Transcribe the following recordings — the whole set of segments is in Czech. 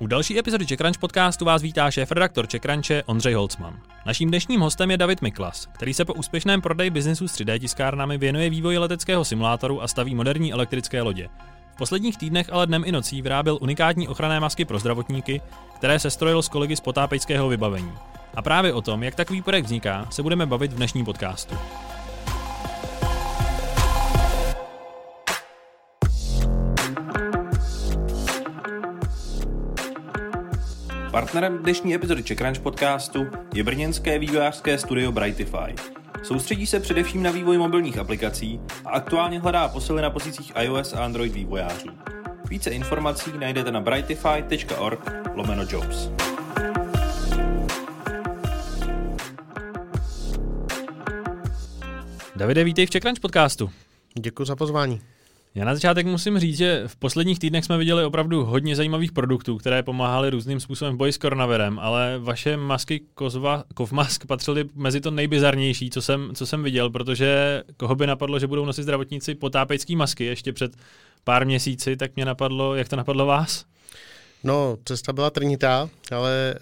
U další epizody Crunch podcastu vás vítá šéf-redaktor Crunche Ondřej Holcman. Naším dnešním hostem je David Miklas, který se po úspěšném prodeji biznesu s 3D tiskárnami věnuje vývoji leteckého simulátoru a staví moderní elektrické lodě. V posledních týdnech ale dnem i nocí vyráběl unikátní ochranné masky pro zdravotníky, které se strojil s kolegy z potápejského vybavení. A právě o tom, jak takový projekt vzniká, se budeme bavit v dnešním podcastu. Partnerem dnešní epizody CheckRunch podcastu je brněnské vývojářské studio Brightify. Soustředí se především na vývoj mobilních aplikací a aktuálně hledá posily na pozicích iOS a Android vývojářů. Více informací najdete na brightify.org lomeno jobs. Davide, vítej v CheckRunch podcastu. Děkuji za pozvání. Já na začátek musím říct, že v posledních týdnech jsme viděli opravdu hodně zajímavých produktů, které pomáhaly různým způsobem v boji s koronavirem, ale vaše masky kozva, kovmask patřily mezi to nejbizarnější, co jsem, co jsem viděl, protože koho by napadlo, že budou nosit zdravotníci potápejské masky ještě před pár měsíci, tak mě napadlo, jak to napadlo vás? No, cesta byla trnitá, ale e,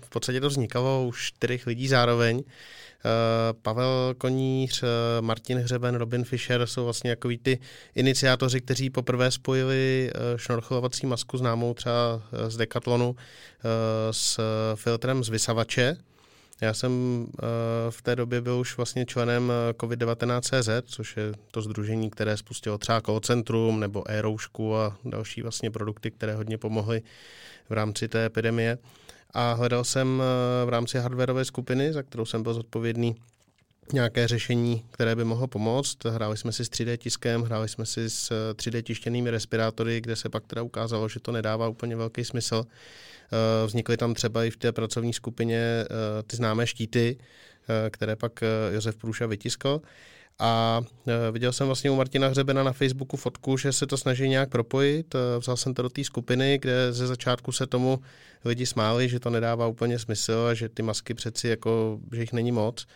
v podstatě to vznikalo už čtyřech lidí zároveň. Eh, Pavel Koníř, eh, Martin Hřeben, Robin Fischer jsou vlastně jako ty iniciátoři, kteří poprvé spojili eh, šnorchlovací masku známou třeba z Decathlonu s filtrem z vysavače, já jsem v té době byl už vlastně členem COVID-19CZ, což je to združení, které spustilo třeba call centrum nebo e-roušku a další vlastně produkty, které hodně pomohly v rámci té epidemie a hledal jsem eh, v rámci hardwareové skupiny, za kterou jsem byl zodpovědný, nějaké řešení, které by mohlo pomoct. Hráli jsme si s 3D tiskem, hráli jsme si s 3D eh, tištěnými respirátory, kde se pak teda ukázalo, že to nedává úplně velký smysl. Eh, vznikly tam třeba i v té pracovní skupině ty známé štíty, které pak Josef Průša vytiskl. A e, viděl jsem vlastně u Martina Hřebena na Facebooku fotku, že se to snaží nějak propojit. E, vzal jsem to do té skupiny, kde ze začátku se tomu lidi smáli, že to nedává úplně smysl a že ty masky přeci jako, že jich není moc.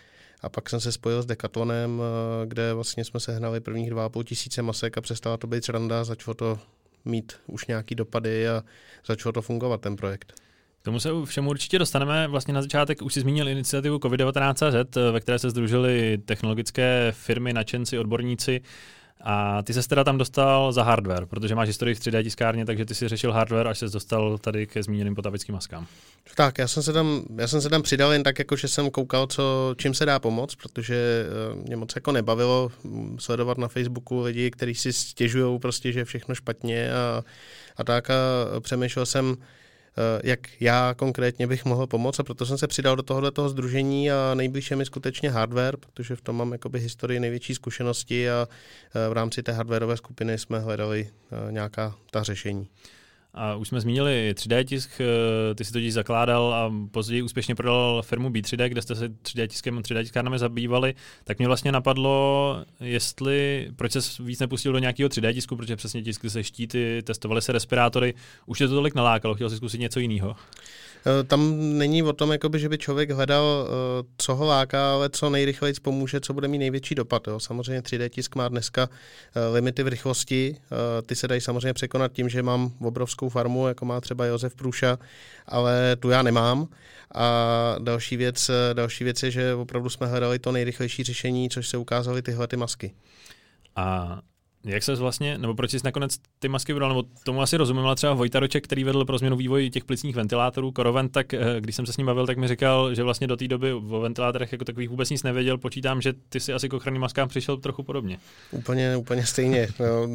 A pak jsem se spojil s Decatlonem, e, kde vlastně jsme sehnali prvních 2,5 tisíce masek a přestala to být sranda, začalo to mít už nějaký dopady a začalo to fungovat ten projekt. K tomu se všemu určitě dostaneme. Vlastně na začátek už si zmínil iniciativu COVID-19, ve které se združily technologické firmy, nadšenci, odborníci. A ty se teda tam dostal za hardware, protože máš historii v 3D tiskárně, takže ty si řešil hardware, až se dostal tady ke zmíněným potavickým maskám. Tak, já jsem, se tam, já jsem se tam přidal jen tak, jako že jsem koukal, co, čím se dá pomoct, protože eh, mě moc jako nebavilo mm, sledovat na Facebooku lidi, kteří si stěžují prostě, že je všechno špatně a, a tak a přemýšlel jsem, jak já konkrétně bych mohl pomoct a proto jsem se přidal do tohoto toho združení a nejbližší mi skutečně hardware, protože v tom mám jakoby historii největší zkušenosti a eh, v rámci té hardwareové skupiny jsme hledali eh, nějaká ta řešení. A už jsme zmínili 3D tisk, eh, ty si totiž zakládal a později úspěšně prodal firmu B3D, kde jste se 3D tiskem a 3D tiskárnami zabývali, tak mě vlastně napadlo, jestli, proč se víc nepustil do nějakého 3D tisku, protože přesně tiskly se štíty, testovaly se respirátory, už je to tolik nalákalo, chtěl si zkusit něco jiného. Eh, tam není o tom, jakoby, že by člověk hledal, eh, co ho láká, ale co nejrychleji pomůže, co bude mít největší dopad. Jo. Samozřejmě 3D tisk má dneska eh, limity v rychlosti. Ty se dají samozřejmě překonat tím, že mám obrovskou farmu, jako má třeba Josef Průša, ale tu já nemám. A další věc, další věc je, že opravdu jsme hledali to nejrychlejší řešení, což se ukázaly tyhle ty masky. A jak se vlastně, nebo proč jsi nakonec ty masky vybral, nebo tomu asi rozumím, ale třeba Vojta Roček, který vedl pro změnu vývoj těch plicních ventilátorů, Koroven, tak eh, když jsem se s ním bavil, tak mi říkal, že vlastně do té doby o ventilátorech jako takových vůbec nic nevěděl. Počítám, že ty si asi k ochranným maskám přišel trochu podobně. Úplně, úplně stejně. No,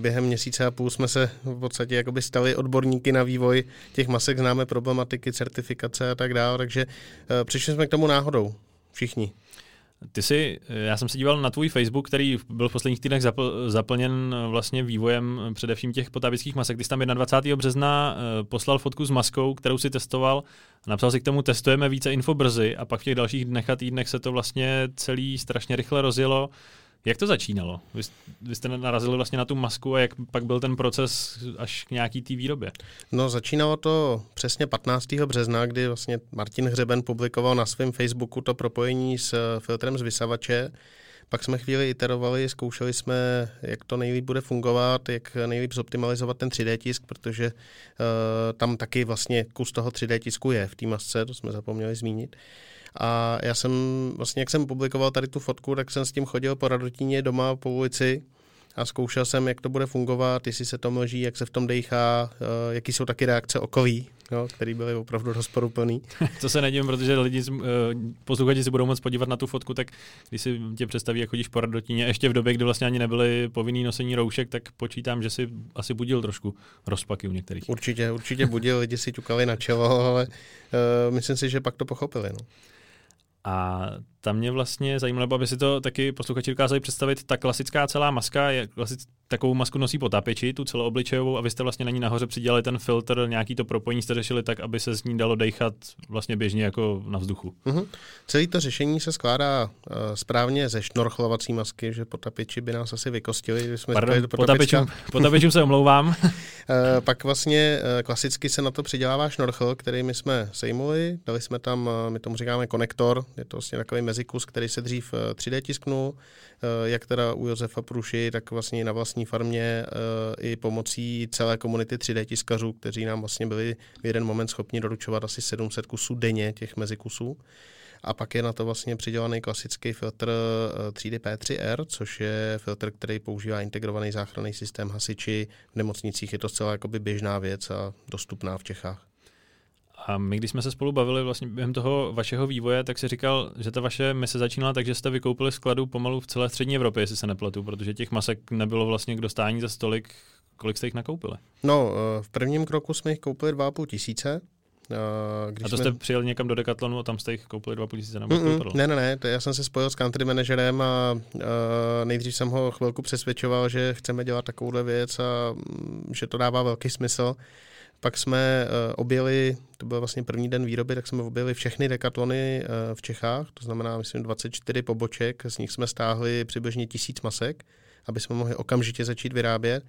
během měsíce a půl jsme se v podstatě jakoby stali odborníky na vývoj těch masek, známe problematiky, certifikace a tak dále, takže uh, přišli jsme k tomu náhodou. Všichni. Ty jsi, já jsem se díval na tvůj Facebook, který byl v posledních týdnech zapl, zaplněn vlastně vývojem především těch potávických masek. Ty jsi tam 21. března eh, poslal fotku s maskou, kterou si testoval. Napsal si k tomu, testujeme více info brzy a pak v těch dalších dnech a týdnech se to vlastně celý strašně rychle rozjelo. Jak to začínalo? Vy, vy jste narazili vlastně na tu masku a jak pak byl ten proces až k nějaký té výrobě? No začínalo to přesně 15. března, kdy vlastně Martin Hřeben publikoval na svém Facebooku to propojení s filtrem z vysavače. Pak jsme chvíli iterovali, zkoušeli jsme, jak to nejlíp bude fungovat, jak nejlíp zoptimalizovat ten 3D tisk, protože uh, tam taky vlastně kus toho 3D tisku je v té masce, to jsme zapomněli zmínit. A já jsem vlastně, jak jsem publikoval tady tu fotku, tak jsem s tím chodil po Radotíně doma po ulici a zkoušel jsem, jak to bude fungovat, jestli se to mlží, jak se v tom dejchá, eh, jaký jsou taky reakce okolí, jo, které byly opravdu rozporuplný. to se nedím, protože lidi, eh, posluchači si budou moc podívat na tu fotku, tak když si tě představí, jak chodíš po radotíně, ještě v době, kdy vlastně ani nebyly povinný nosení roušek, tak počítám, že si asi budil trošku rozpaky u některých. Určitě, určitě budil, lidi si ťukali na čelo, ale uh, myslím si, že pak to pochopili. No. A tam mě vlastně zajímalo, aby si to taky posluchači dokázali představit, ta klasická celá maska, je klasic, takovou masku nosí potápěči, tu celoobličejovou, a vy jste vlastně na ní nahoře přidělali ten filtr, nějaký to propojení jste řešili tak, aby se z ní dalo dechat vlastně běžně jako na vzduchu. Mm-hmm. Celé to řešení se skládá uh, správně ze šnorchlovací masky, že potápěči by nás asi vykostili. Když jsme Pardon, potápěčům, potápěčům se omlouvám. uh, pak vlastně uh, klasicky se na to přidělává šnorchl, který my jsme sejmuli, dali jsme tam, uh, my tomu říkáme konektor, je to vlastně takový mezikus, který se dřív 3D tisknul, jak teda u Josefa Pruši, tak vlastně na vlastní farmě i pomocí celé komunity 3D tiskařů, kteří nám vlastně byli v jeden moment schopni doručovat asi 700 kusů denně těch mezikusů. A pak je na to vlastně přidělaný klasický filtr 3D P3R, což je filtr, který používá integrovaný záchranný systém hasiči. V nemocnicích je to zcela jakoby běžná věc a dostupná v Čechách. A my, když jsme se spolu bavili vlastně během toho vašeho vývoje, tak si říkal, že ta vaše mise začínala tak, že jste vykoupili skladu pomalu v celé střední Evropě, jestli se nepletu, protože těch masek nebylo vlastně k dostání za stolik. Kolik jste jich nakoupili? No, eh, v prvním kroku jsme jich koupili 2,5 tisíce. Eh, když a to jsme... jste přijeli někam do Decathlonu a tam jste jich koupili 2,5 tisíce nebo Ne, ne, ne, to já jsem se spojil s country manažerem a uh, nejdřív jsem ho chvilku přesvědčoval, že chceme dělat takovouhle věc a um, že to dává velký smysl. Pak jsme uh, objeli, to byl vlastně první den výroby, tak jsme objeli všechny dekatlony uh, v Čechách, to znamená, myslím, 24 poboček, z nich jsme stáhli přibližně tisíc masek, aby jsme mohli okamžitě začít vyrábět.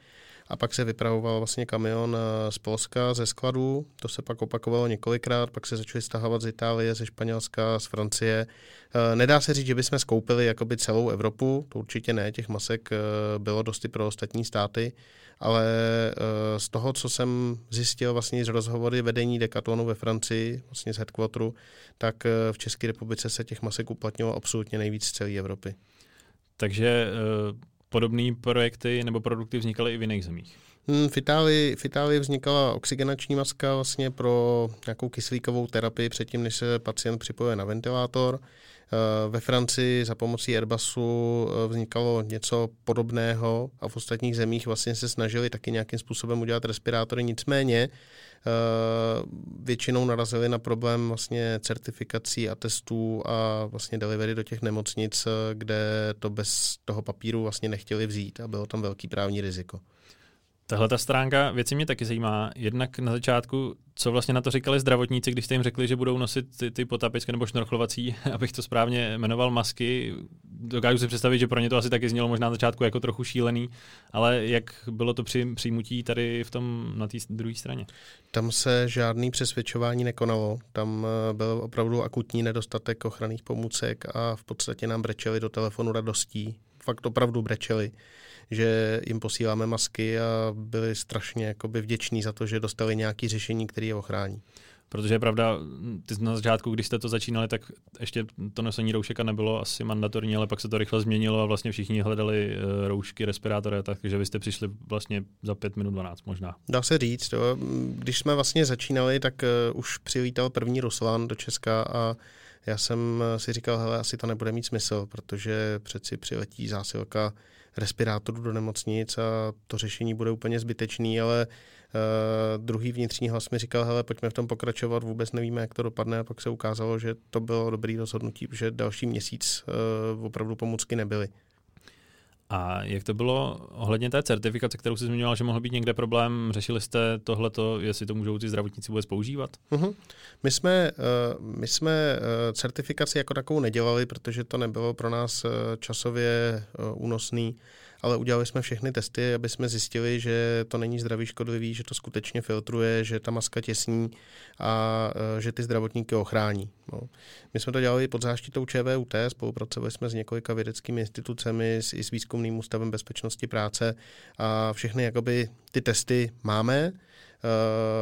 A pak se vypravoval vlastně kamion eh, z Polska, ze skladu, to se pak opakovalo několikrát, pak se začali stahovat z Itálie, ze Španělska, z Francie. Nedá se říct, že bychom skoupili jakoby celou Evropu, to určitě ne, těch masek bylo dosti pro ostatní státy, ale eh, z toho, co jsem zjistil vlastně z rozhovory vedení Decathlonu ve Francii, vlastně z headquarteru, tak eh, v České republice se těch masek uplatnilo absolutně nejvíc z celé Evropy. Takže podobné projekty nebo produkty vznikaly i v jiných zemích? Hmm, v, Itálii, v Itálii vznikala oxygenační maska vlastně pro nějakou kyslíkovou terapii předtím, než se pacient připojuje na ventilátor. Eh, ve Francii za pomocí Airbusu eh, vznikalo něco podobného a v ostatních zemích vlastně se snažili taky nějakým způsobem udělat respirátory, nicméně eh, většinou narazili na problém vlastně certifikací a testů a vlastně delivery do těch nemocnic, kde to bez toho papíru vlastně nechtěli vzít a bylo tam velký právní riziko. Tahle ta stránka věci mě taky zajímá. Jednak na začátku, co vlastně na to říkali zdravotníci, když jste jim řekli, že budou nosit ty, ty potapičky nebo šnorchlovací, abych to správně jmenoval, masky. Dokážu si představit, že pro ně to asi taky znělo možná na začátku jako trochu šílený, ale jak bylo to při přijmutí tady v tom na té druhé straně? Tam se žádný přesvědčování nekonalo. Tam eh, byl opravdu akutní nedostatek ochranných pomůcek a v podstatě nám brečeli do telefonu radostí. Fakt opravdu brečeli že jim posíláme masky a byli strašně jakoby vděční za to, že dostali nějaké řešení, které je ochrání. Protože je pravda, ty na začátku, když jste to začínali, tak ještě to nosení roušeka nebylo asi mandatorní, ale pak se to rychle změnilo a vlastně všichni hledali eh, roušky, respirátory, takže vy jste přišli vlastně za 5 minut 12 možná. Dá se říct, jo. když jsme vlastně začínali, tak uh, už přilítal první Ruslan do Česka a já jsem eh, si říkal, hele, asi to nebude mít smysl, protože přeci přiletí zásilka respirátorů do nemocnic a to řešení bude úplně zbytečný, ale uh, druhý vnitřní hlas mi říkal, hele, pojďme v tom pokračovat, vůbec nevíme, jak to dopadne a pak se ukázalo, že to bylo dobrý rozhodnutí, protože další měsíc uh, opravdu pomůcky nebyly. A jak to bylo ohledně té certifikace, kterou jsi zmiňoval, že mohl být někde problém? Řešili jste tohleto, jestli to můžou ty zdravotníci vůbec používat? Uh-huh. My jsme, uh, my jsme uh, certifikaci jako takovou nedělali, protože to nebylo pro nás uh, časově uh, únosný ale udělali jsme všechny testy, aby jsme zjistili, že to není zdravý škodlivý, že to skutečně filtruje, že ta maska těsní a uh, že ty zdravotníky ochrání. No. My jsme to dělali pod záštitou ČVUT, spolupracovali jsme s několika vědeckými institucemi, s, i s výzkumným ústavem bezpečnosti práce a všechny jakoby ty testy máme uh,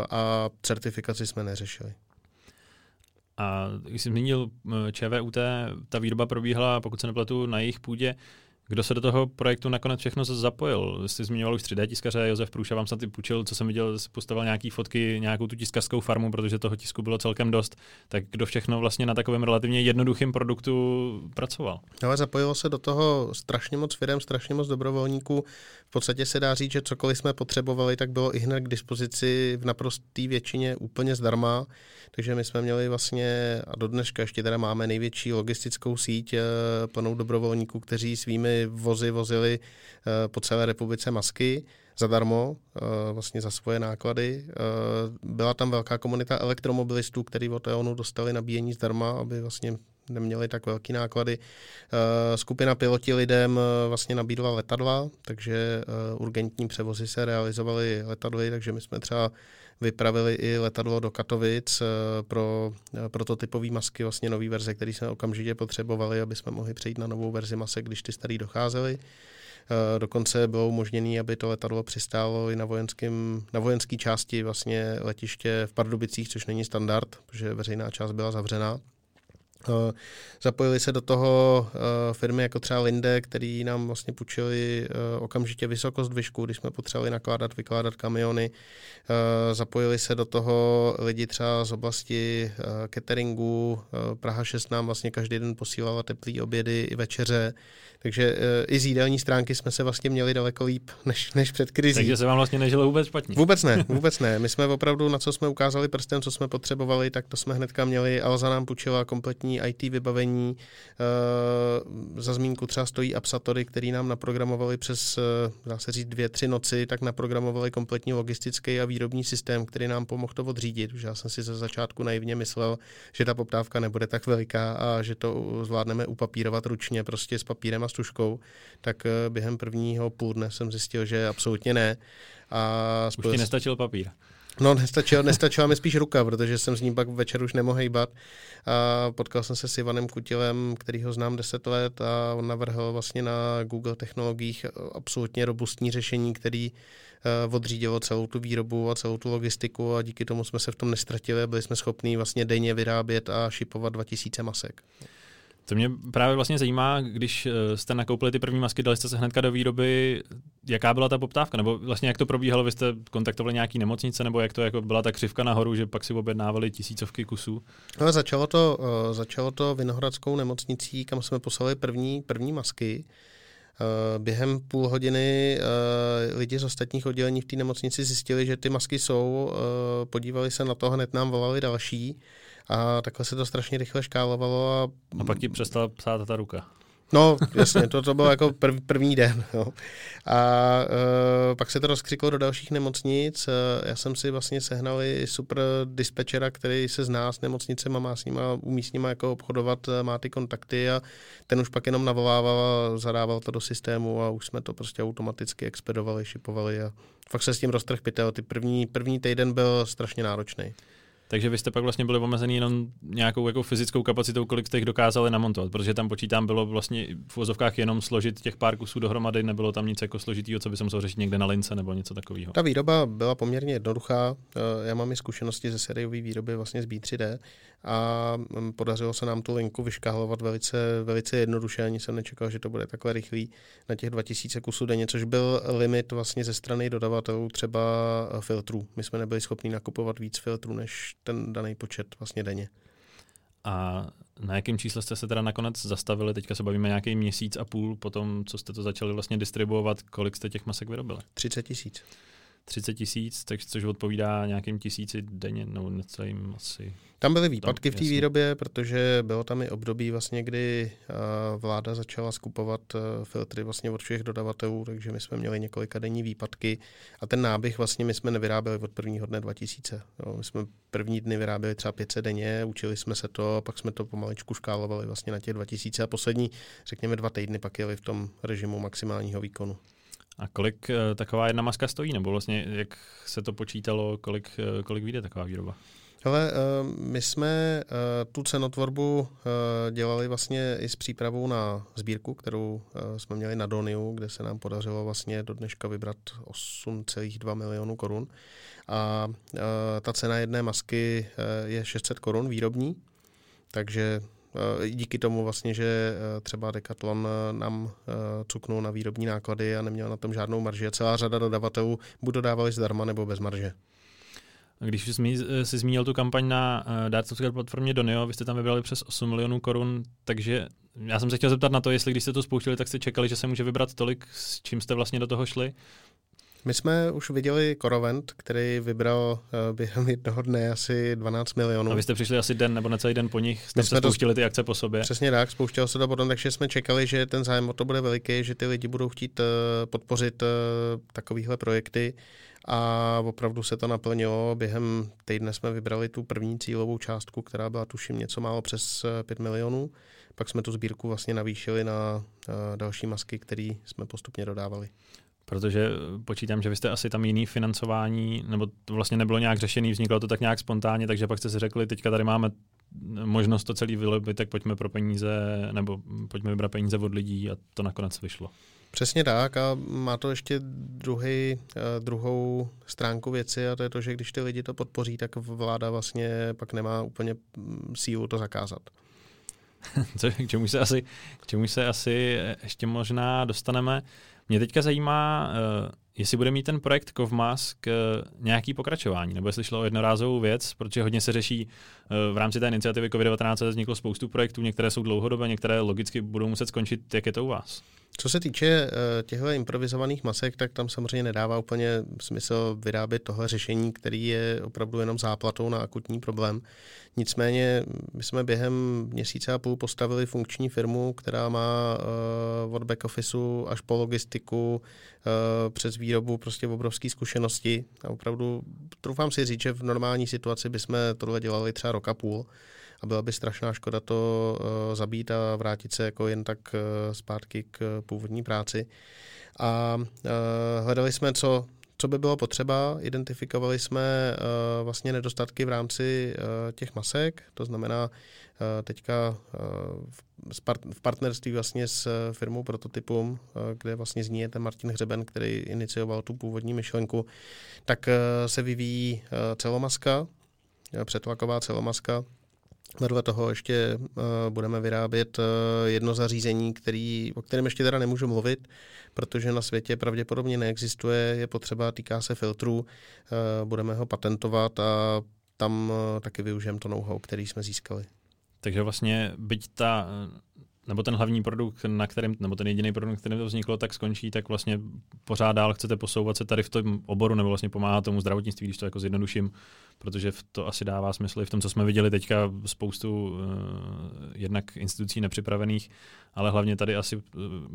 a certifikaci jsme neřešili. A když jsi zmínil ČVUT, ta výroba probíhala, pokud se nepletu, na jejich půdě. Kdo se do toho projektu nakonec všechno zapojil? Jsi zmiňoval už 3D tiskaře, Josef Průša vám snad i půjčil, co jsem viděl, postavil nějaký fotky, nějakou tu tiskařskou farmu, protože toho tisku bylo celkem dost. Tak kdo všechno vlastně na takovém relativně jednoduchém produktu pracoval? Ale zapojilo se do toho strašně moc firm, strašně moc dobrovolníků. V podstatě se dá říct, že cokoliv jsme potřebovali, tak bylo i hned k dispozici v naprosté většině úplně zdarma. Takže my jsme měli vlastně, a do dneška ještě teda máme největší logistickou síť eh, plnou dobrovolníků, kteří svými vozy vozili eh, po celé republice masky zadarmo, eh, vlastně za svoje náklady. Byla tam velká komunita elektromobilistů, kteří od EONu dostali nabíjení zdarma, aby vlastně neměli tak velké náklady. Skupina piloti lidem vlastně nabídla letadla, takže urgentní převozy se realizovaly letadly, takže my jsme třeba vypravili i letadlo do Katovic eh, pro eh, prototypové masky, vlastně nové verze, které jsme okamžitě potřebovali, aby jsme mohli přejít na novou verzi masek, když ty staré docházely. Eh, dokonce bylo umožněné, aby to letadlo přistálo i na, vojenským, na vojenské části vlastně letiště v Pardubicích, což není standard, protože veřejná část byla zavřená. Eh, zapojili se do toho eh, firmy jako třeba Linde, který nám vlastně půjčili eh, okamžitě vysokost vyšku, když jsme potřebovali nakládat, vykládat kamiony. Zapojili se do toho lidi třeba z oblasti cateringu. Praha 6 nám vlastně každý den posílala teplý obědy i večeře. Takže i z jídelní stránky jsme se vlastně měli daleko líp než, než před krizí. Takže se vám vlastně nežilo vůbec špatně. Vůbec ne, vůbec ne. My jsme opravdu, na co jsme ukázali prstem, co jsme potřebovali, tak to jsme hnedka měli. Alza nám půjčila kompletní IT vybavení. Eh, za zmínku třeba stojí Apsatory, který nám naprogramovali přes, eh, dá se říct, dvě, tři noci, tak naprogramovali kompletní logistický a výrobní systém, který nám pomohl to odřídit. Už já jsem si ze začátku naivně myslel, že ta poptávka nebude tak veliká a že to zvládneme upapírovat ručně prostě s papírem a stužkou. Tak eh, během prvního půl dne jsem zjistil, že absolutně ne. A Už ti nestačil papír. No, nestačila, nestačila mi spíš ruka, protože jsem s ním pak večer už nemohl hýbat. A potkal jsem se s Ivanem Kutilem, který ho znám 10 let a on navrhl vlastně na Google technologiích absolutně robustní řešení, který uh, odřídilo celou tu výrobu a celou tu logistiku a díky tomu jsme se v tom nestratili byli jsme schopni vlastně denně vyrábět a šipovat 2000 masek. To mě právě vlastně zajímá, když eh, jste nakoupili ty první masky, dali jste se hnedka do výroby, jaká byla ta poptávka, nebo vlastně jak to probíhalo, vy jste kontaktovali nějaký nemocnice, nebo jak to jako byla ta křivka nahoru, že pak si objednávali tisícovky kusů? No, začalo, to, uh, začalo to Vinohradskou nemocnicí, kam jsme poslali první, první masky. Uh, během půl hodiny lidi z ostatních oddělení v té nemocnici zjistili, že ty masky jsou, podívali se na to, hned nám volali další a takhle se to strašně rychle škálovalo. A, a pak ti přestala psát ta ruka. No, jasně, to, to bylo jako prv, první den. No. A uh, pak se to rozkřiklo do dalších nemocnic. Uh, já jsem si vlastně sehnal i super dispečera, který se zná s nemocnicemi, má s nima, umí s nima jako obchodovat, e, má ty kontakty a ten už pak jenom navolával a zadával to do systému a už jsme to prostě automaticky expedovali, šipovali a fakt se s tím roztrh pytel. Ty první, první týden byl strašně náročný. Takže vy jste pak vlastně byli omezený jenom nějakou jako fyzickou kapacitou, kolik jste jich dokázali namontovat, protože tam počítám bylo vlastně v vozovkách jenom složit těch pár kusů dohromady, nebylo tam nic jako složitýho, co by se musel řešit někde na lince nebo něco takového. Ta výroba byla poměrně jednoduchá. Eh, já mám i zkušenosti ze sériové výroby vlastně z B3D a mm, podařilo se nám tu linku vyškálovat velice, velice jednoduše. Ani jsem nečekal, že to bude takhle rychlý na těch 2000 kusů denně, což byl limit vlastně ze strany dodavatelů třeba eh, filtrů. My jsme nebyli schopni nakupovat víc filtrů než ten daný počet vlastně denně. A na jakém čísle jste se teda nakonec zastavili? Teďka se bavíme nějaký měsíc a půl po tom, co jste to začali vlastně distribuovat. Kolik jste těch masek vyrobili? 30 tisíc. 30 tisíc, což odpovídá nějakým tisíci denně, no necelým asi. Tam byly výpadky tam, v té výrobě, protože bylo tam i období, vlastně, kdy vláda začala skupovat filtry vlastně od všech dodavatelů, takže my jsme měli několika denní výpadky a ten náběh vlastně my jsme nevyráběli od prvního dne 2000. Jo, my jsme první dny vyráběli třeba 500 denně, učili jsme se to, pak jsme to pomaličku škálovali vlastně na těch 2000 a poslední, řekněme dva týdny pak jeli v tom režimu maximálního výkonu. A kolik uh, taková jedna maska stojí? Nebo vlastně jak se to počítalo, kolik, uh, kolik vyjde taková výroba? Hele, my jsme tu cenotvorbu dělali vlastně i s přípravou na sbírku, kterou jsme měli na Doniu, kde se nám podařilo vlastně do dneška vybrat 8,2 milionů korun. A ta cena jedné masky je 600 korun výrobní, takže díky tomu vlastně, že třeba Decathlon nám cuknul na výrobní náklady a neměl na tom žádnou marži a celá řada dodavatelů buď dodávali zdarma nebo bez marže. Když jsi zmínil tu kampaň na dárcovské platformě Donio, vy jste tam vybrali přes 8 milionů korun, takže já jsem se chtěl zeptat na to, jestli když jste to spouštili, tak jste čekali, že se může vybrat tolik, s čím jste vlastně do toho šli? My jsme už viděli Korovent, který vybral uh, během jednoho dne asi 12 milionů. A vy jste přišli asi den nebo na celý den po nich, jste se spouštili ty akce po sobě. Přesně tak, spouštělo se to potom, takže jsme čekali, že ten zájem o to bude veliký, že ty lidi budou chtít uh, podpořit uh, takovéhle projekty a opravdu se to naplnilo. Během týdne jsme vybrali tu první cílovou částku, která byla tuším něco málo přes 5 milionů. Pak jsme tu sbírku vlastně navýšili na další masky, které jsme postupně dodávali. Protože počítám, že vy jste asi tam jiný financování, nebo to vlastně nebylo nějak řešený, vzniklo to tak nějak spontánně, takže pak jste si řekli, teďka tady máme možnost to celý vylobit, tak pojďme pro peníze, nebo pojďme vybrat peníze od lidí a to nakonec vyšlo. Přesně tak a má to ještě druhý, eh, druhou stránku věci a to je to, že když ty lidi to podpoří, tak vláda vlastně pak nemá úplně mm, sílu to zakázat. Co, k, čemu se asi, k čemu se asi ještě možná dostaneme. Mě teďka zajímá, uh, jestli bude mít ten projekt Kovmask uh, nějaký pokračování, nebo jestli šlo o jednorázovou věc, protože hodně se řeší v rámci té iniciativy COVID-19 vzniklo spoustu projektů, některé jsou dlouhodobé, některé logicky budou muset skončit. Jak je to u vás? Co se týče uh, těchto improvizovaných masek, tak tam samozřejmě nedává úplně smysl vyrábět tohle řešení, který je opravdu jenom záplatou na akutní problém. Nicméně my jsme během měsíce a půl postavili funkční firmu, která má uh, od back officeu až po logistiku, uh, přes výrobu prostě obrovské zkušenosti. A opravdu troufám si říct, že v normální situaci bychom tohle dělali třeba rok a půl a byla by strašná škoda to uh, zabít a vrátit se jako jen tak uh, zpátky k původní práci. A uh, hledali jsme, co, co by bylo potřeba. Identifikovali jsme uh, vlastně nedostatky v rámci uh, těch masek, to znamená uh, teďka uh, v, part- v partnerství vlastně s firmou Prototypum, uh, kde vlastně zní ten Martin Hřeben, který inicioval tu původní myšlenku, tak uh, se vyvíjí uh, celomaska, přetlaková celomaska, Vedle toho ještě uh, budeme vyrábět uh, jedno zařízení, který, o kterém ještě teda nemůžu mluvit, protože na světě pravděpodobně neexistuje, je potřeba, týká se filtrů, uh, budeme ho patentovat a tam taky využijeme to know-how, který jsme získali. Takže vlastně byť ta nebo ten hlavní produkt, na kterém, nebo ten jediný produkt, který to vzniklo, tak skončí, tak vlastně pořád dál chcete posouvat se tady v tom oboru, nebo vlastně pomáhá tomu zdravotnictví, když to jako zjednoduším, protože v to asi dává smysl i v tom, co jsme viděli teďka spoustu uh, jednak institucí nepřipravených, ale hlavně tady asi uh,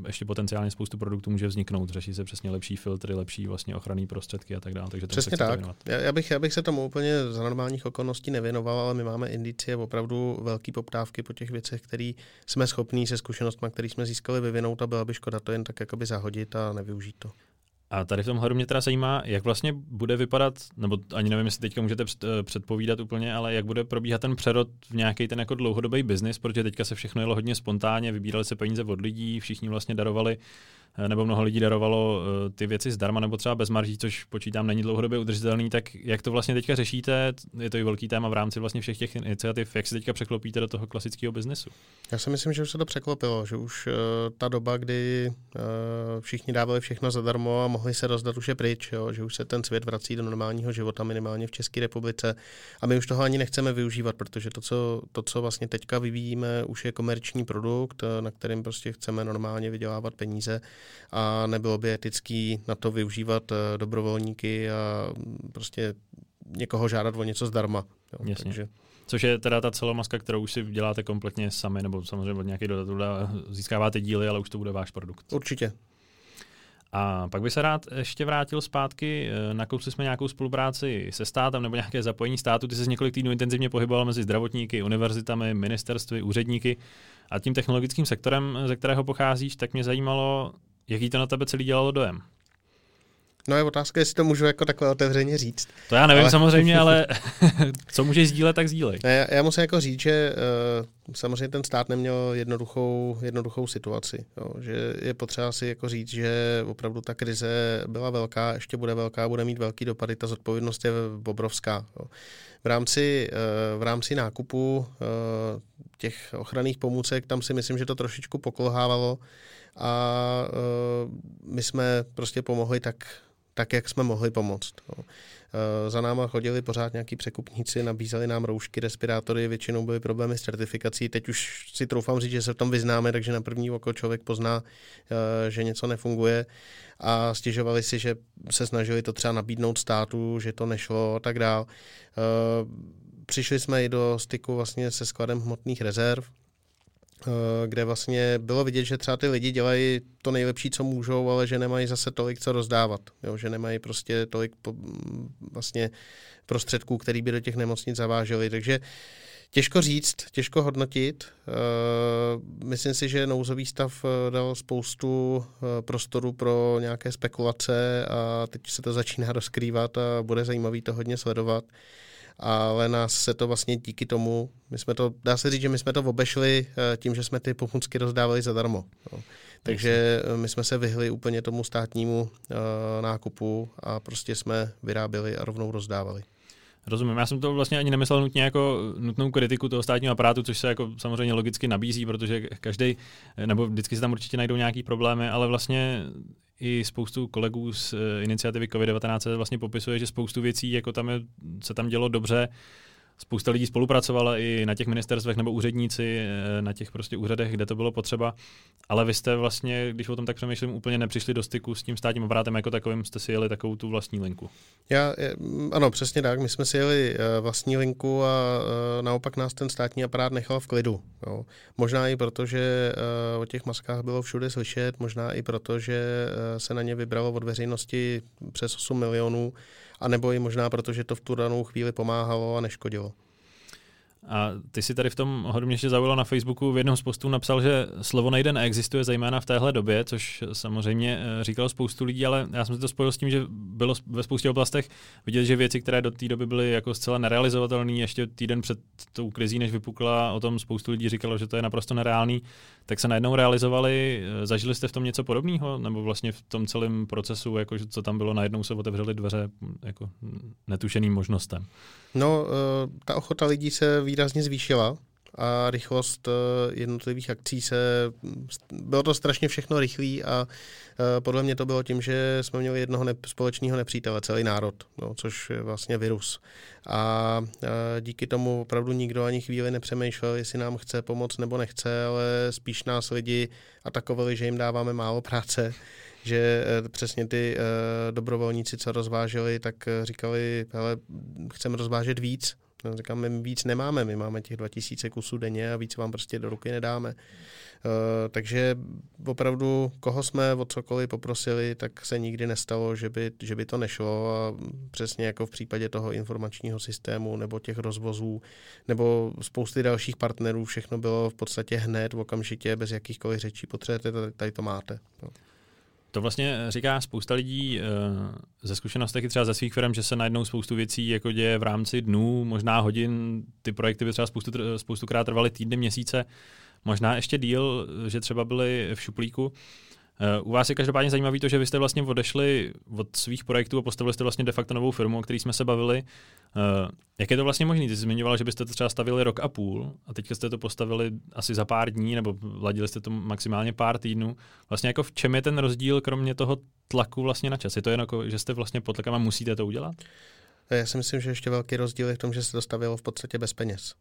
ještě potenciálně spoustu produktů může vzniknout. Řeší se přesně lepší filtry, lepší vlastně ochranné prostředky a tak dále. Takže přesně tak. Já, já, bych, já bych se tomu úplně za normálních okolností nevěnoval, ale my máme indicie opravdu velký poptávky po těch věcech, které jsme schopni se zkušenostmi, které jsme získali, vyvinout a byla by škoda to jen tak jakoby zahodit a nevyužít to. A tady v tom hledu mě teda zajímá, jak vlastně bude vypadat, nebo ani nevím, jestli teďka můžete eh, předpovídat úplně, ale jak bude probíhat ten přerod v nějaký ten jako dlouhodobý biznis, protože teďka se všechno jelo hodně spontánně, vybírali se peníze od lidí, všichni vlastně darovali nebo mnoho lidí darovalo eh, ty věci zdarma nebo třeba bez marží, což počítám není dlouhodobě udržitelný, tak jak to vlastně teďka řešíte? Je to i velký téma v rámci vlastně všech těch iniciativ. Jak se teďka překlopíte do toho klasického biznesu? Já si myslím, že už se to překlopilo, že už uh, ta doba, kdy uh, všichni dávali všechno zadarmo a mohli se rozdat, už je pryč, jo? že už se ten svět vrací do normálního života, minimálně v České republice. A my už toho ani nechceme využívat, protože to, co, to, co vlastně teďka vyvíjíme, už je komerční produkt, na kterým prostě chceme normálně vydělávat peníze a nebylo by etický na to využívat eh, dobrovolníky a prostě někoho žádat o něco zdarma. Jo, Jasně. Takže... Což je teda ta celomaska, kterou už si děláte kompletně sami, nebo samozřejmě od nějaký dodatel získáváte díly, ale už to bude váš produkt. Určitě. A pak by se rád ještě vrátil zpátky. Eh, nakousli jsme nějakou spolupráci se státem nebo nějaké zapojení státu. Ty se několik týdnů intenzivně pohyboval mezi zdravotníky, univerzitami, ministerstvy, úředníky a tím technologickým sektorem, ze kterého pocházíš, tak mě zajímalo, Jaký to na tebe celý dělalo dojem? No je otázka, jestli to můžu jako takhle otevřeně říct. To já nevím ale... samozřejmě, ale co můžeš sdílet, tak sdílej. Ne, já, já musím jako říct, že uh, samozřejmě ten stát neměl jednoduchou, jednoduchou situaci. Jo, že je potřeba si jako říct, že opravdu ta krize byla velká, ještě bude velká, bude mít velký dopady, ta zodpovědnost je obrovská. Jo. V rámci, uh, v rámci nákupu uh, těch ochranných pomůcek, tam si myslím, že to trošičku pokolhávalo a uh, my jsme prostě pomohli tak, tak, jak jsme mohli pomoct. No. Za náma chodili pořád nějaký překupníci, nabízeli nám roušky, respirátory, většinou byly problémy s certifikací. Teď už si troufám říct, že se v tom vyznáme, takže na první oko člověk pozná, eh, že něco nefunguje a stěžovali si, že se snažili to třeba nabídnout státu, že to nešlo a tak dál. Eh, přišli jsme i do styku vlastně se skladem hmotných rezerv, Eh, kde vlastně bylo vidět, že třeba ty lidi dělají to nejlepší, co můžou, ale že nemají zase tolik, co rozdávat. Jo? Že nemají prostě tolik po, vlastně prostředků, který by do těch nemocnic zaváželi. Takže těžko říct, těžko hodnotit. Eh, myslím si, že nouzový stav eh, dal spoustu prostoru pro nějaké spekulace a teď se to začíná rozkrývat a bude zajímavý to hodně sledovat ale nás se to vlastně díky tomu, my jsme to, dá se říct, že my jsme to obešli eh, tím, že jsme ty pomůcky rozdávali zadarmo. No. Takže eh, my jsme se vyhli úplně tomu státnímu uh, nákupu a prostě jsme vyráběli a rovnou rozdávali. Rozumím, já jsem to vlastně ani nemyslel nutně jako nutnou kritiku toho státního aparátu, což se jako samozřejmě logicky nabízí, protože každý, nebo vždycky se tam určitě najdou nějaký problémy, ale vlastně i spoustu kolegů z eh, iniciativy COVID-19 se vlastně popisuje, že spoustu věcí jako tam je, se tam dělo dobře, spousta lidí spolupracovala i na těch ministerstvech nebo úředníci eh, na těch prostě úřadech, kde to bylo potřeba, ale vy jste vlastně, když o tom tak přemýšlím, úplně nepřišli do styku s tím státním aparátem jako takovým, jste si jeli takovou tu vlastní linku. Já, ano, přesně tak, my jsme si jeli eh, vlastní linku a eh, naopak nás ten státní aparát nechal v klidu. Jo. Možná i proto, že o těch maskách bylo všude slyšet, možná i proto, že se na ně vybralo od veřejnosti přes 8 milionů, a nebo i možná proto, že to v tu danou chvíli pomáhalo a neškodilo. A ty si tady v tom hodně ještě zaujalo na Facebooku v jednom z postů napsal, že slovo nejde neexistuje, zejména v téhle době, což samozřejmě eh, říkalo spoustu lidí, ale já jsem si to spojil s tím, že bylo ve spoustě oblastech vidět, že věci, které do té doby byly jako zcela nerealizovatelné, ještě týden před tou krizí, než vypukla, o tom spoustu lidí říkalo, že to je naprosto nereálný, tak se najednou realizovali. Eh, zažili jste v tom něco podobného? Nebo vlastně v tom celém procesu, jako, co tam bylo, najednou se otevřely dveře jako netušeným možnostem? No, eh, ta ochota lidí se výrazně zvýšila a rychlost eh, jednotlivých akcí se... Bylo to strašně všechno rychlý a eh, podle mě to bylo tím, že jsme měli jednoho ne, společného nepřítele, celý národ, no, což je vlastně virus. A díky tomu opravdu nikdo ani chvíli nepřemýšlel, jestli nám chce pomoct nebo nechce, ale spíš nás lidi atakovali, že jim dáváme málo práce že eh, přesně ty dobrovolníci, co rozváželi, tak říkali, hele, chceme rozvážet víc. No, říkám, my víc nemáme, my máme těch 2000 kusů denně a víc vám prostě do ruky nedáme. Uh, takže opravdu, koho jsme o cokoliv poprosili, tak se nikdy nestalo, že by, že by to nešlo a přesně jako v případě toho informačního systému nebo těch rozvozů nebo spousty dalších partnerů, všechno bylo v podstatě hned, okamžitě, bez jakýchkoliv řečí, potřebujete, tady to máte. No. To vlastně říká spousta lidí eh, ze zkušenostech třeba ze svých firm, že se najednou spoustu věcí jako děje v rámci dnů, možná hodin. Ty projekty by třeba spoustu, spoustukrát trvaly týdny, měsíce, možná ještě díl, že třeba byly v šuplíku. Eh, u vás je každopádně zajímavé to, že vy jste vlastně odešli od svých projektů a postavili jste vlastně de facto novou firmu, o které jsme se bavili. Eh, jak je to vlastně možné? Ty jsi zmiňoval, že byste to třeba stavili rok a půl a teďka jste to postavili asi za pár dní, nebo ladili jste to maximálně pár týdnů. Vlastně jako v čem je ten rozdíl, kromě toho tlaku vlastně na čas? Je to jen jako, že jste vlastně pod tlakem a musíte to udělat? Já si myslím, že ještě velký rozdíl je v tom, že se to stavilo v podstatě bez peněz.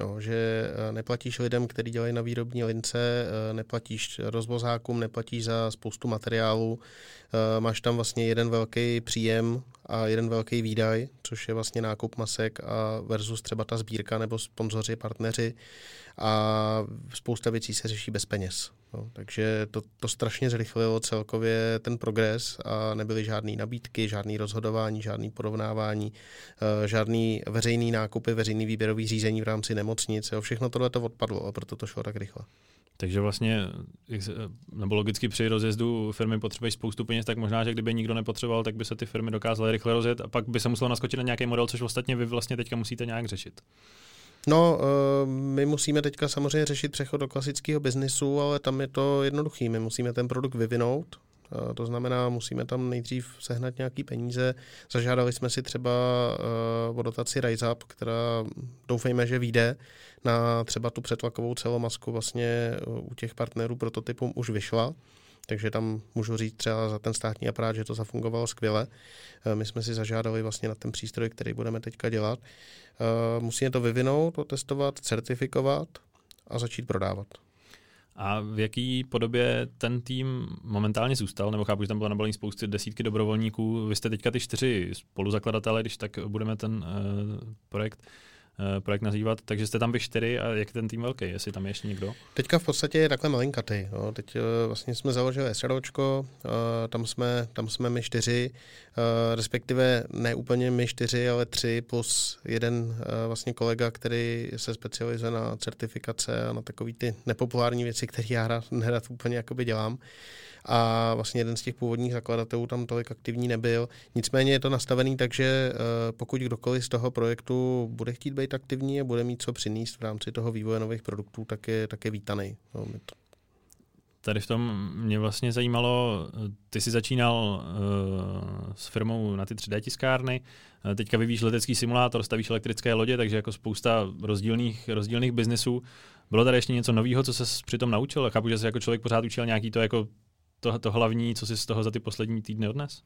No, že eh, neplatíš lidem, kteří dělají na výrobní lince, eh, neplatíš rozvozákům, neplatíš za spoustu materiálů, eh, máš tam vlastně jeden velký příjem a jeden velký výdaj, což je vlastně nákup masek a versus třeba ta sbírka nebo sponzoři, partneři a spousta věcí se řeší bez peněz. No, takže to, to strašně zrychlilo celkově ten progres a nebyly žádné nabídky, žádné rozhodování, žádné porovnávání, uh, žádný veřejný nákupy, veřejný výběrový řízení v rámci nemocnice. Všechno tohle to odpadlo a proto to šlo tak rychle. Takže vlastně, nebo logicky při rozjezdu firmy potřebují spoustu peněz, tak možná, že kdyby nikdo nepotřeboval, tak by se ty firmy dokázaly rychle rozjet a pak by se muselo naskočit na nějaký model, což ostatně vy vlastně teďka musíte nějak řešit. No, eh, my musíme teďka samozřejmě řešit přechod do klasického biznisu, ale tam je to jednoduchý. My musíme ten produkt vyvinout, eh, to znamená, musíme tam nejdřív sehnat nějaký peníze. Zažádali jsme si třeba eh, o dotaci RiseUp, která doufejme, že vyjde na třeba tu přetlakovou celomasku vlastně u těch partnerů prototypům už vyšla. Takže tam můžu říct třeba za ten státní aparát, že to zafungovalo skvěle. My jsme si zažádali vlastně na ten přístroj, který budeme teďka dělat. Musíme to vyvinout, otestovat, certifikovat a začít prodávat. A v jaký podobě ten tým momentálně zůstal? Nebo chápu, že tam bylo nabalení spousty desítky dobrovolníků. Vy jste teďka ty čtyři spoluzakladatelé, když tak budeme ten uh, projekt Eh, projekt nazývat. Takže jste tam vy čtyři a jak ten tým velký, jestli tam je ještě někdo? Teďka v podstatě je takhle malinkatý. Jo. Teď uh, vlastně jsme založili SROčko, uh, tam, jsme, tam jsme my čtyři, respektive ne úplně my čtyři, ale tři plus jeden vlastně kolega, který se specializuje na certifikace a na takové ty nepopulární věci, které já nerad úplně jakoby dělám. A vlastně jeden z těch původních zakladatelů tam tolik aktivní nebyl. Nicméně je to nastavený tak, že eh, pokud kdokoliv z toho projektu bude chtít být aktivní a bude mít co přinést v rámci toho vývoje nových produktů, tak je, tak je vítaný. No, tady v tom mě vlastně zajímalo, ty jsi začínal uh, s firmou na ty 3D tiskárny, teďka vyvíjíš letecký simulátor, stavíš elektrické lodě, takže jako spousta rozdílných, rozdílných biznesů. Bylo tady ještě něco nového, co se přitom naučil? Chápu, že jsi jako člověk pořád učil nějaký to jako to, to hlavní, co jsi z toho za ty poslední týdny odnes?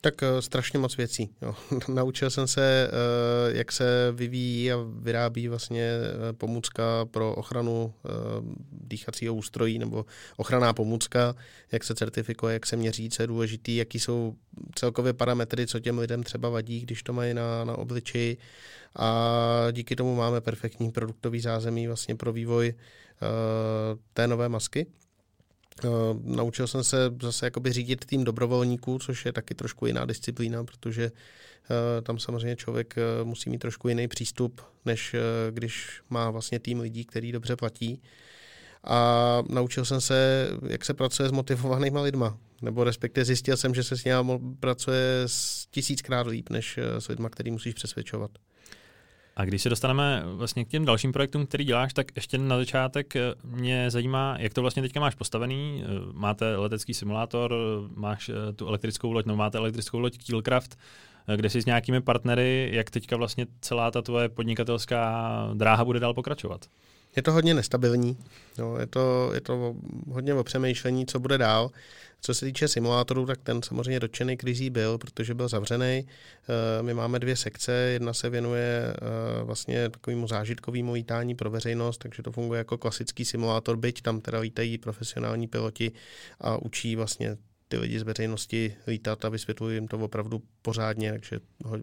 Tak uh, strašně moc věcí. Jo. Naučil jsem se, uh, jak se vyvíjí a vyrábí vlastně uh, pomůcka pro ochranu dýchacího ústrojí nebo ochranná pomůcka, jak se certifikuje, jak se měří, co je důležitý, jaký jsou celkově parametry, co těm lidem třeba vadí, když to mají na, na obličeji. A díky tomu máme perfektní produktový zázemí vlastně pro vývoj té nové masky. Uh, naučil jsem se zase jakoby řídit tým dobrovolníků, což je taky trošku jiná disciplína, protože uh, tam samozřejmě člověk uh, musí mít trošku jiný přístup, než když má vlastně tým lidí, který dobře platí. A naučil jsem se, jak se pracuje s motivovanými lidma. Nebo respektive zjistil jsem, že se s nimi pracuje tisíckrát líp, než s lidma, který musíš přesvědčovat. A když se dostaneme vlastně k těm dalším projektům, který děláš, tak ještě na začátek eh, mě zajímá, jak to vlastně teďka máš postavený. Eh, máte letecký simulátor, máš eh, tu elektrickou loď, no máte elektrickou loď Keelcraft, kde jsi s nějakými partnery, jak teďka vlastně celá ta tvoje podnikatelská dráha bude dál pokračovat? Je to hodně nestabilní, no, je, to, je to hodně o přemýšlení, co bude dál. Co se týče simulátorů, tak ten samozřejmě dotčený krizí byl, protože byl zavřený. Eh, my máme dvě sekce, jedna se věnuje eh, vlastně takovému zážitkovému vítání pro veřejnost, takže to funguje jako klasický simulátor, byť tam teda lítají profesionální piloti a učí vlastně ty lidi z veřejnosti lítat a vysvětluji jim to opravdu pořádně, takže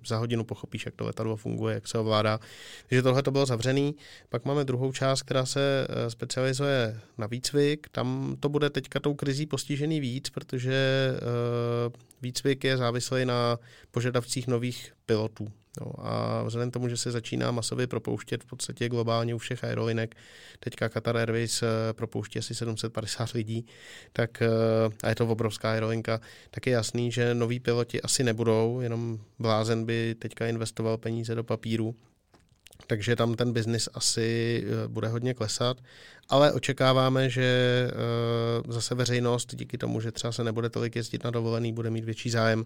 za hodinu pochopíš, jak to letadlo funguje, jak se ovládá. Takže tohle to bylo zavřený. Pak máme druhou část, která se eh, specializuje na výcvik. Tam to bude teďka tou krizí postižený víc, protože eh, výcvik je závislý na požadavcích nových pilotů. No a vzhledem k tomu, že se začíná masově propouštět v podstatě globálně u všech aerolinek, teďka Qatar Airways eh, propouští asi 750 lidí, tak, eh, a je to obrovská aerolinka, tak je jasný, že noví piloti asi nebudou, jenom blázen by teďka investoval peníze do papíru, takže tam ten biznis asi eh, bude hodně klesat, ale očekáváme, že zase veřejnost díky tomu, že třeba se nebude tolik jezdit na dovolený, bude mít větší zájem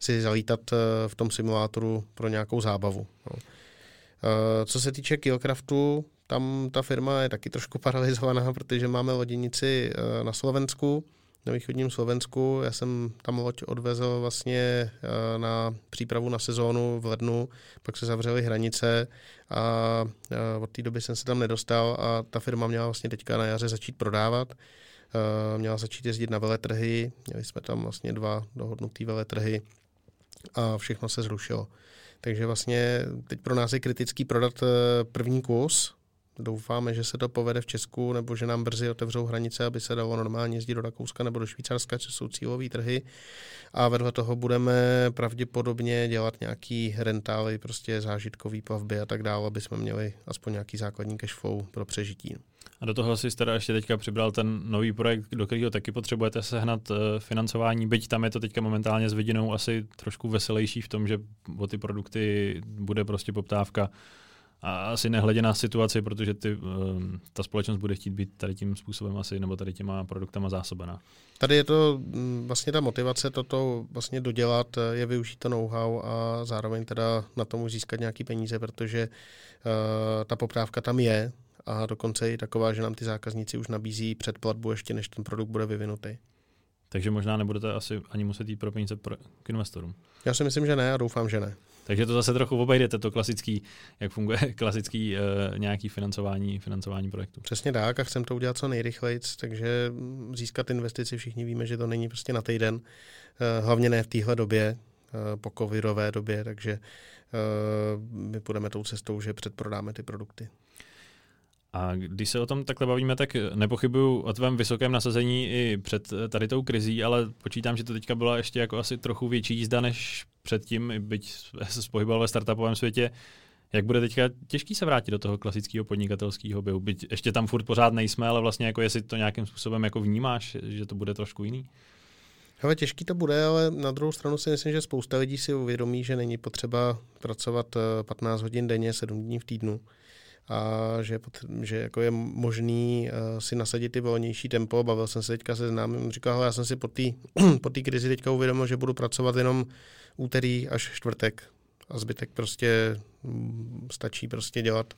si zalítat eh, v tom simulátoru pro nějakou zábavu. No. Eh, co se týče Killcraftu, tam ta firma je taky trošku paralizovaná, protože máme loděnici eh, na Slovensku, na východním Slovensku. Já jsem tam loď odvezl vlastně na přípravu na sezónu v lednu, pak se zavřely hranice a od té doby jsem se tam nedostal a ta firma měla vlastně teďka na jaře začít prodávat. Měla začít jezdit na veletrhy, měli jsme tam vlastně dva dohodnutý veletrhy a všechno se zrušilo. Takže vlastně teď pro nás je kritický prodat eh, první kus, Doufáme, že se to povede v Česku, nebo že nám brzy otevřou hranice, aby se dalo normálně jezdit do Rakouska nebo do Švýcarska, což jsou cílové trhy. A vedle toho budeme pravděpodobně dělat nějaký rentály, prostě zážitkový plavby a tak dále, aby jsme měli aspoň nějaký základní cash flow pro přežití. A do toho si teda ještě teďka přibral ten nový projekt, do kterého taky potřebujete sehnat uh, financování, byť tam je to teďka momentálně s vidinou asi trošku veselější v tom, že o ty produkty bude prostě poptávka a asi nehledě na situaci, protože ty, uh, ta společnost bude chtít být tady tím způsobem asi, nebo tady těma produktama zásobená. Tady je to mm, vlastně ta motivace toto vlastně dodělat, je využít to know-how a zároveň teda na tomu získat nějaký peníze, protože uh, ta poptávka tam je, a dokonce i taková, že nám ty zákazníci už nabízí předplatbu ještě, než ten produkt bude vyvinutý. Takže možná nebudete asi ani muset jít pro peníze pro, k investorům. Já si myslím, že ne a doufám, že ne. Takže to zase trochu obejdete, to klasický, jak funguje klasický uh, nějaký financování, financování projektu. Přesně tak a chcem to udělat co nejrychleji, takže získat investici všichni víme, že to není prostě na týden, uh, hlavně ne v téhle době, uh, po covidové době, takže my půjdeme tou cestou, že předprodáme ty produkty. A když se o tom takhle bavíme, tak nepochybuju o tvém vysokém nasazení i před tady tou krizí, ale počítám, že to teďka byla ještě jako asi trochu větší jízda než předtím, byť se spohyboval ve startupovém světě. Jak bude teďka těžký se vrátit do toho klasického podnikatelského běhu? Byť ještě tam furt pořád nejsme, ale vlastně jako jestli to nějakým způsobem jako vnímáš, že to bude trošku jiný? Hele, těžký to bude, ale na druhou stranu si myslím, že spousta lidí si uvědomí, že není potřeba pracovat 15 hodin denně, 7 dní v týdnu a že, že jako je možný uh, si nasadit ty volnější tempo. Bavil jsem se teďka se známým, říkal, já jsem si po té po krizi teďka uvědomil, že budu pracovat jenom úterý až čtvrtek a zbytek prostě mm, stačí prostě dělat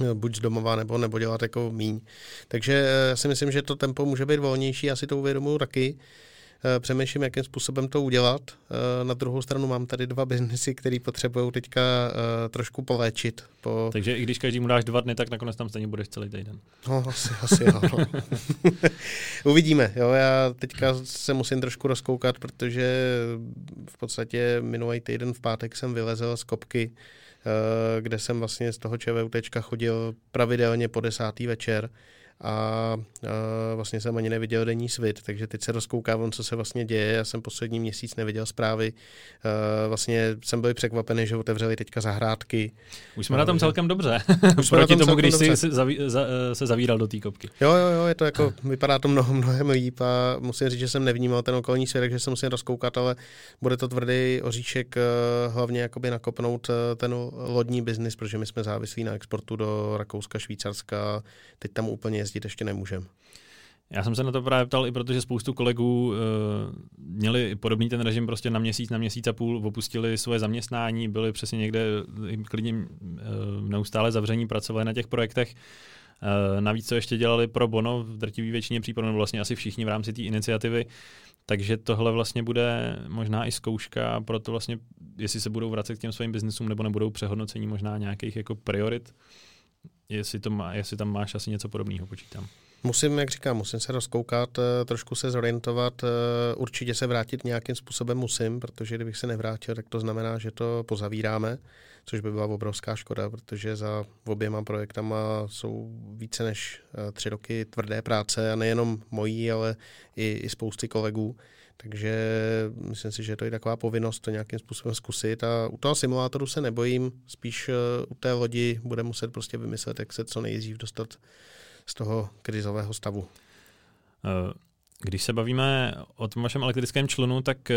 eh, buď z domova, nebo, nebo dělat jako míň. Takže uh, si myslím, že to tempo může být volnější, já si to uvědomuji taky. Eh, přemýšlím, jakým způsobem to udělat. Eh, na druhou stranu mám tady dva biznesy, které potřebují teďka eh, trošku poléčit. Po... Takže i když každému dáš dva dny, tak nakonec tam stejně budeš celý týden. No, asi, asi jo. Uvidíme. Jo, já teďka se musím trošku rozkoukat, protože v podstatě minulý týden v pátek jsem vylezl z kopky, kde jsem vlastně z toho ČVUTčka chodil pravidelně po desátý večer a, vlastně jsem ani neviděl denní svit, takže teď se rozkoukávám, co se vlastně děje. Já jsem poslední měsíc neviděl zprávy. Vlastně jsem byl překvapený, že otevřeli teďka zahrádky. Už jsme a, na tom celkem dobře. Už Proti tomu, když jsi se, zaví, za, se zavíral do té kopky. Jo, jo, jo, je to jako, vypadá to mnoho, mnohem líp a musím říct, že jsem nevnímal ten okolní svět, takže se musím rozkoukat, ale bude to tvrdý oříšek eh, hlavně jakoby nakopnout eh, ten lodní biznis, protože my jsme závislí na exportu do Rakouska, Švýcarska, teď tam úplně jezdit ještě nemůžeme. Já jsem se na to právě ptal i protože spoustu kolegů uh, měli podobný ten režim prostě na měsíc, na měsíc a půl, opustili svoje zaměstnání, byli přesně někde klidně uh, neustále zavření, pracovali na těch projektech. Uh, navíc co ještě dělali pro Bono v drtivé většině případů, nebo vlastně asi všichni v rámci té iniciativy. Takže tohle vlastně bude možná i zkouška pro to vlastně, jestli se budou vracet k těm svým biznesům nebo nebudou přehodnocení možná nějakých jako priorit jestli, to má, jestli tam máš asi něco podobného, počítám. Musím, jak říkám, musím se rozkoukat, eh, trošku se zorientovat, eh, určitě se vrátit nějakým způsobem musím, protože kdybych se nevrátil, tak to znamená, že to pozavíráme, což by byla obrovská škoda, protože za oběma projektama jsou více než eh, tři roky tvrdé práce a nejenom mojí, ale i, i spousty kolegů. Takže myslím si, že to je taková povinnost to nějakým způsobem zkusit a u toho simulátoru se nebojím, spíš eh, u té lodi bude muset prostě vymyslet, jak se co nejdřív dostat z toho krizového stavu. Eh, když se bavíme o tom vašem elektrickém člunu, tak eh,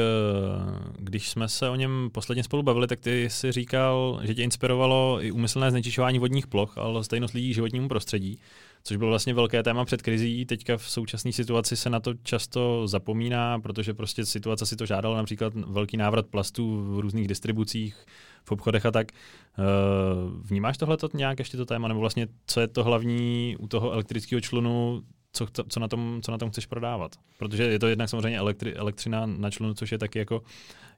když jsme se o něm posledně spolu bavili, tak ty si říkal, že tě inspirovalo i úmyslné znečišťování vodních ploch, ale stejnost lidí životnímu prostředí což bylo vlastně velké téma před krizí. Teďka v současné situaci se na to často zapomíná, protože prostě situace si to žádala, například velký návrat plastů v různých distribucích, v obchodech a tak. Eh, vnímáš tohle nějak ještě to téma, nebo vlastně co je to hlavní u toho elektrického člunu, co, co, na tom, co na tom chceš prodávat? Protože je to jednak samozřejmě elektri, elektřina na člunu, což je taky jako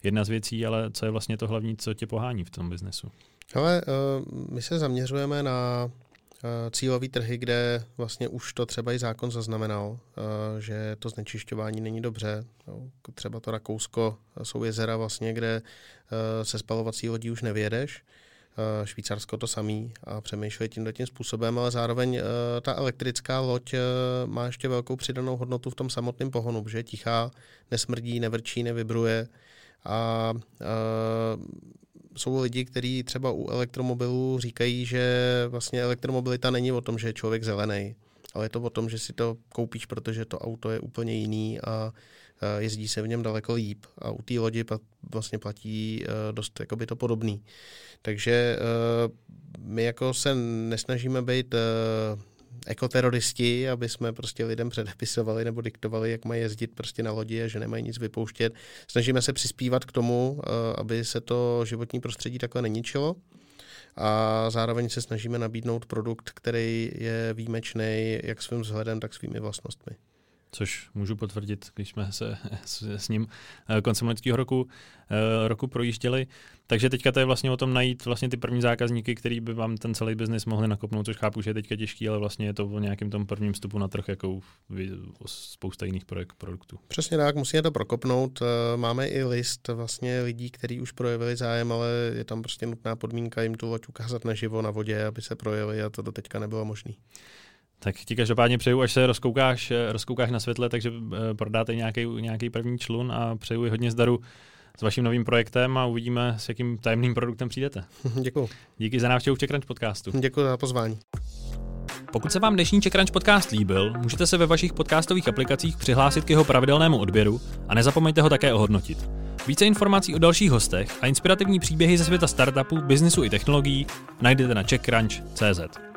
jedna z věcí, ale co je vlastně to hlavní, co tě pohání v tom biznesu? Ale uh, my se zaměřujeme na Eh, cílové trhy, kde vlastně už to třeba i zákon zaznamenal, eh, že to znečišťování není dobře. No, třeba to Rakousko jsou jezera vlastně, kde eh, se spalovací lodí už nevědeš. Švýcarsko to samý a přemýšlí tímhle tím způsobem, ale zároveň ta elektrická loď má ještě velkou přidanou hodnotu v tom samotném pohonu, protože je tichá, nesmrdí, nevrčí, nevibruje a, a jsou lidi, kteří třeba u elektromobilů říkají, že vlastně elektromobilita není o tom, že je člověk zelený, ale je to o tom, že si to koupíš, protože to auto je úplně jiný a jezdí se v něm daleko líp a u té lodi vlastně platí dost jakoby to podobný. Takže my jako se nesnažíme být ekoteroristi, aby jsme prostě lidem předepisovali nebo diktovali, jak mají jezdit prostě na lodi a že nemají nic vypouštět. Snažíme se přispívat k tomu, aby se to životní prostředí takhle neničilo a zároveň se snažíme nabídnout produkt, který je výjimečný jak svým vzhledem, tak svými vlastnostmi což můžu potvrdit, když jsme se s, s ním eh, koncem loňského roku, eh, roku projížděli. Takže teďka to je vlastně o tom najít vlastně ty první zákazníky, který by vám ten celý biznis mohli nakopnout, což chápu, že je teďka těžký, ale vlastně je to o nějakém tom prvním vstupu na trh, jako spousta jiných projekt, produktů. Přesně tak, musíme to prokopnout. Eh, máme i list vlastně lidí, kteří už projevili zájem, ale je tam prostě nutná podmínka jim tu loď ukázat naživo na vodě, aby se projeli a to do teďka nebylo možné. Tak ti každopádně přeju, až se rozkoukáš, eh, rozkoukáš na světle, takže eh, prodáte nějaký, nějaký první člun a přeju i hodně zdaru s vaším novým projektem a uvidíme, s jakým tajemným produktem přijdete. Děkuji. Díky za návštěvu Czech podcastu. Děkuji za pozvání. Pokud se vám dnešní Czech podcast líbil, můžete se ve vašich podcastových aplikacích přihlásit k jeho pravidelnému odběru a nezapomeňte ho také ohodnotit. Více informací o dalších hostech a inspirativní příběhy ze světa startupů, biznisu i technologií najdete na checkcrunch.cz.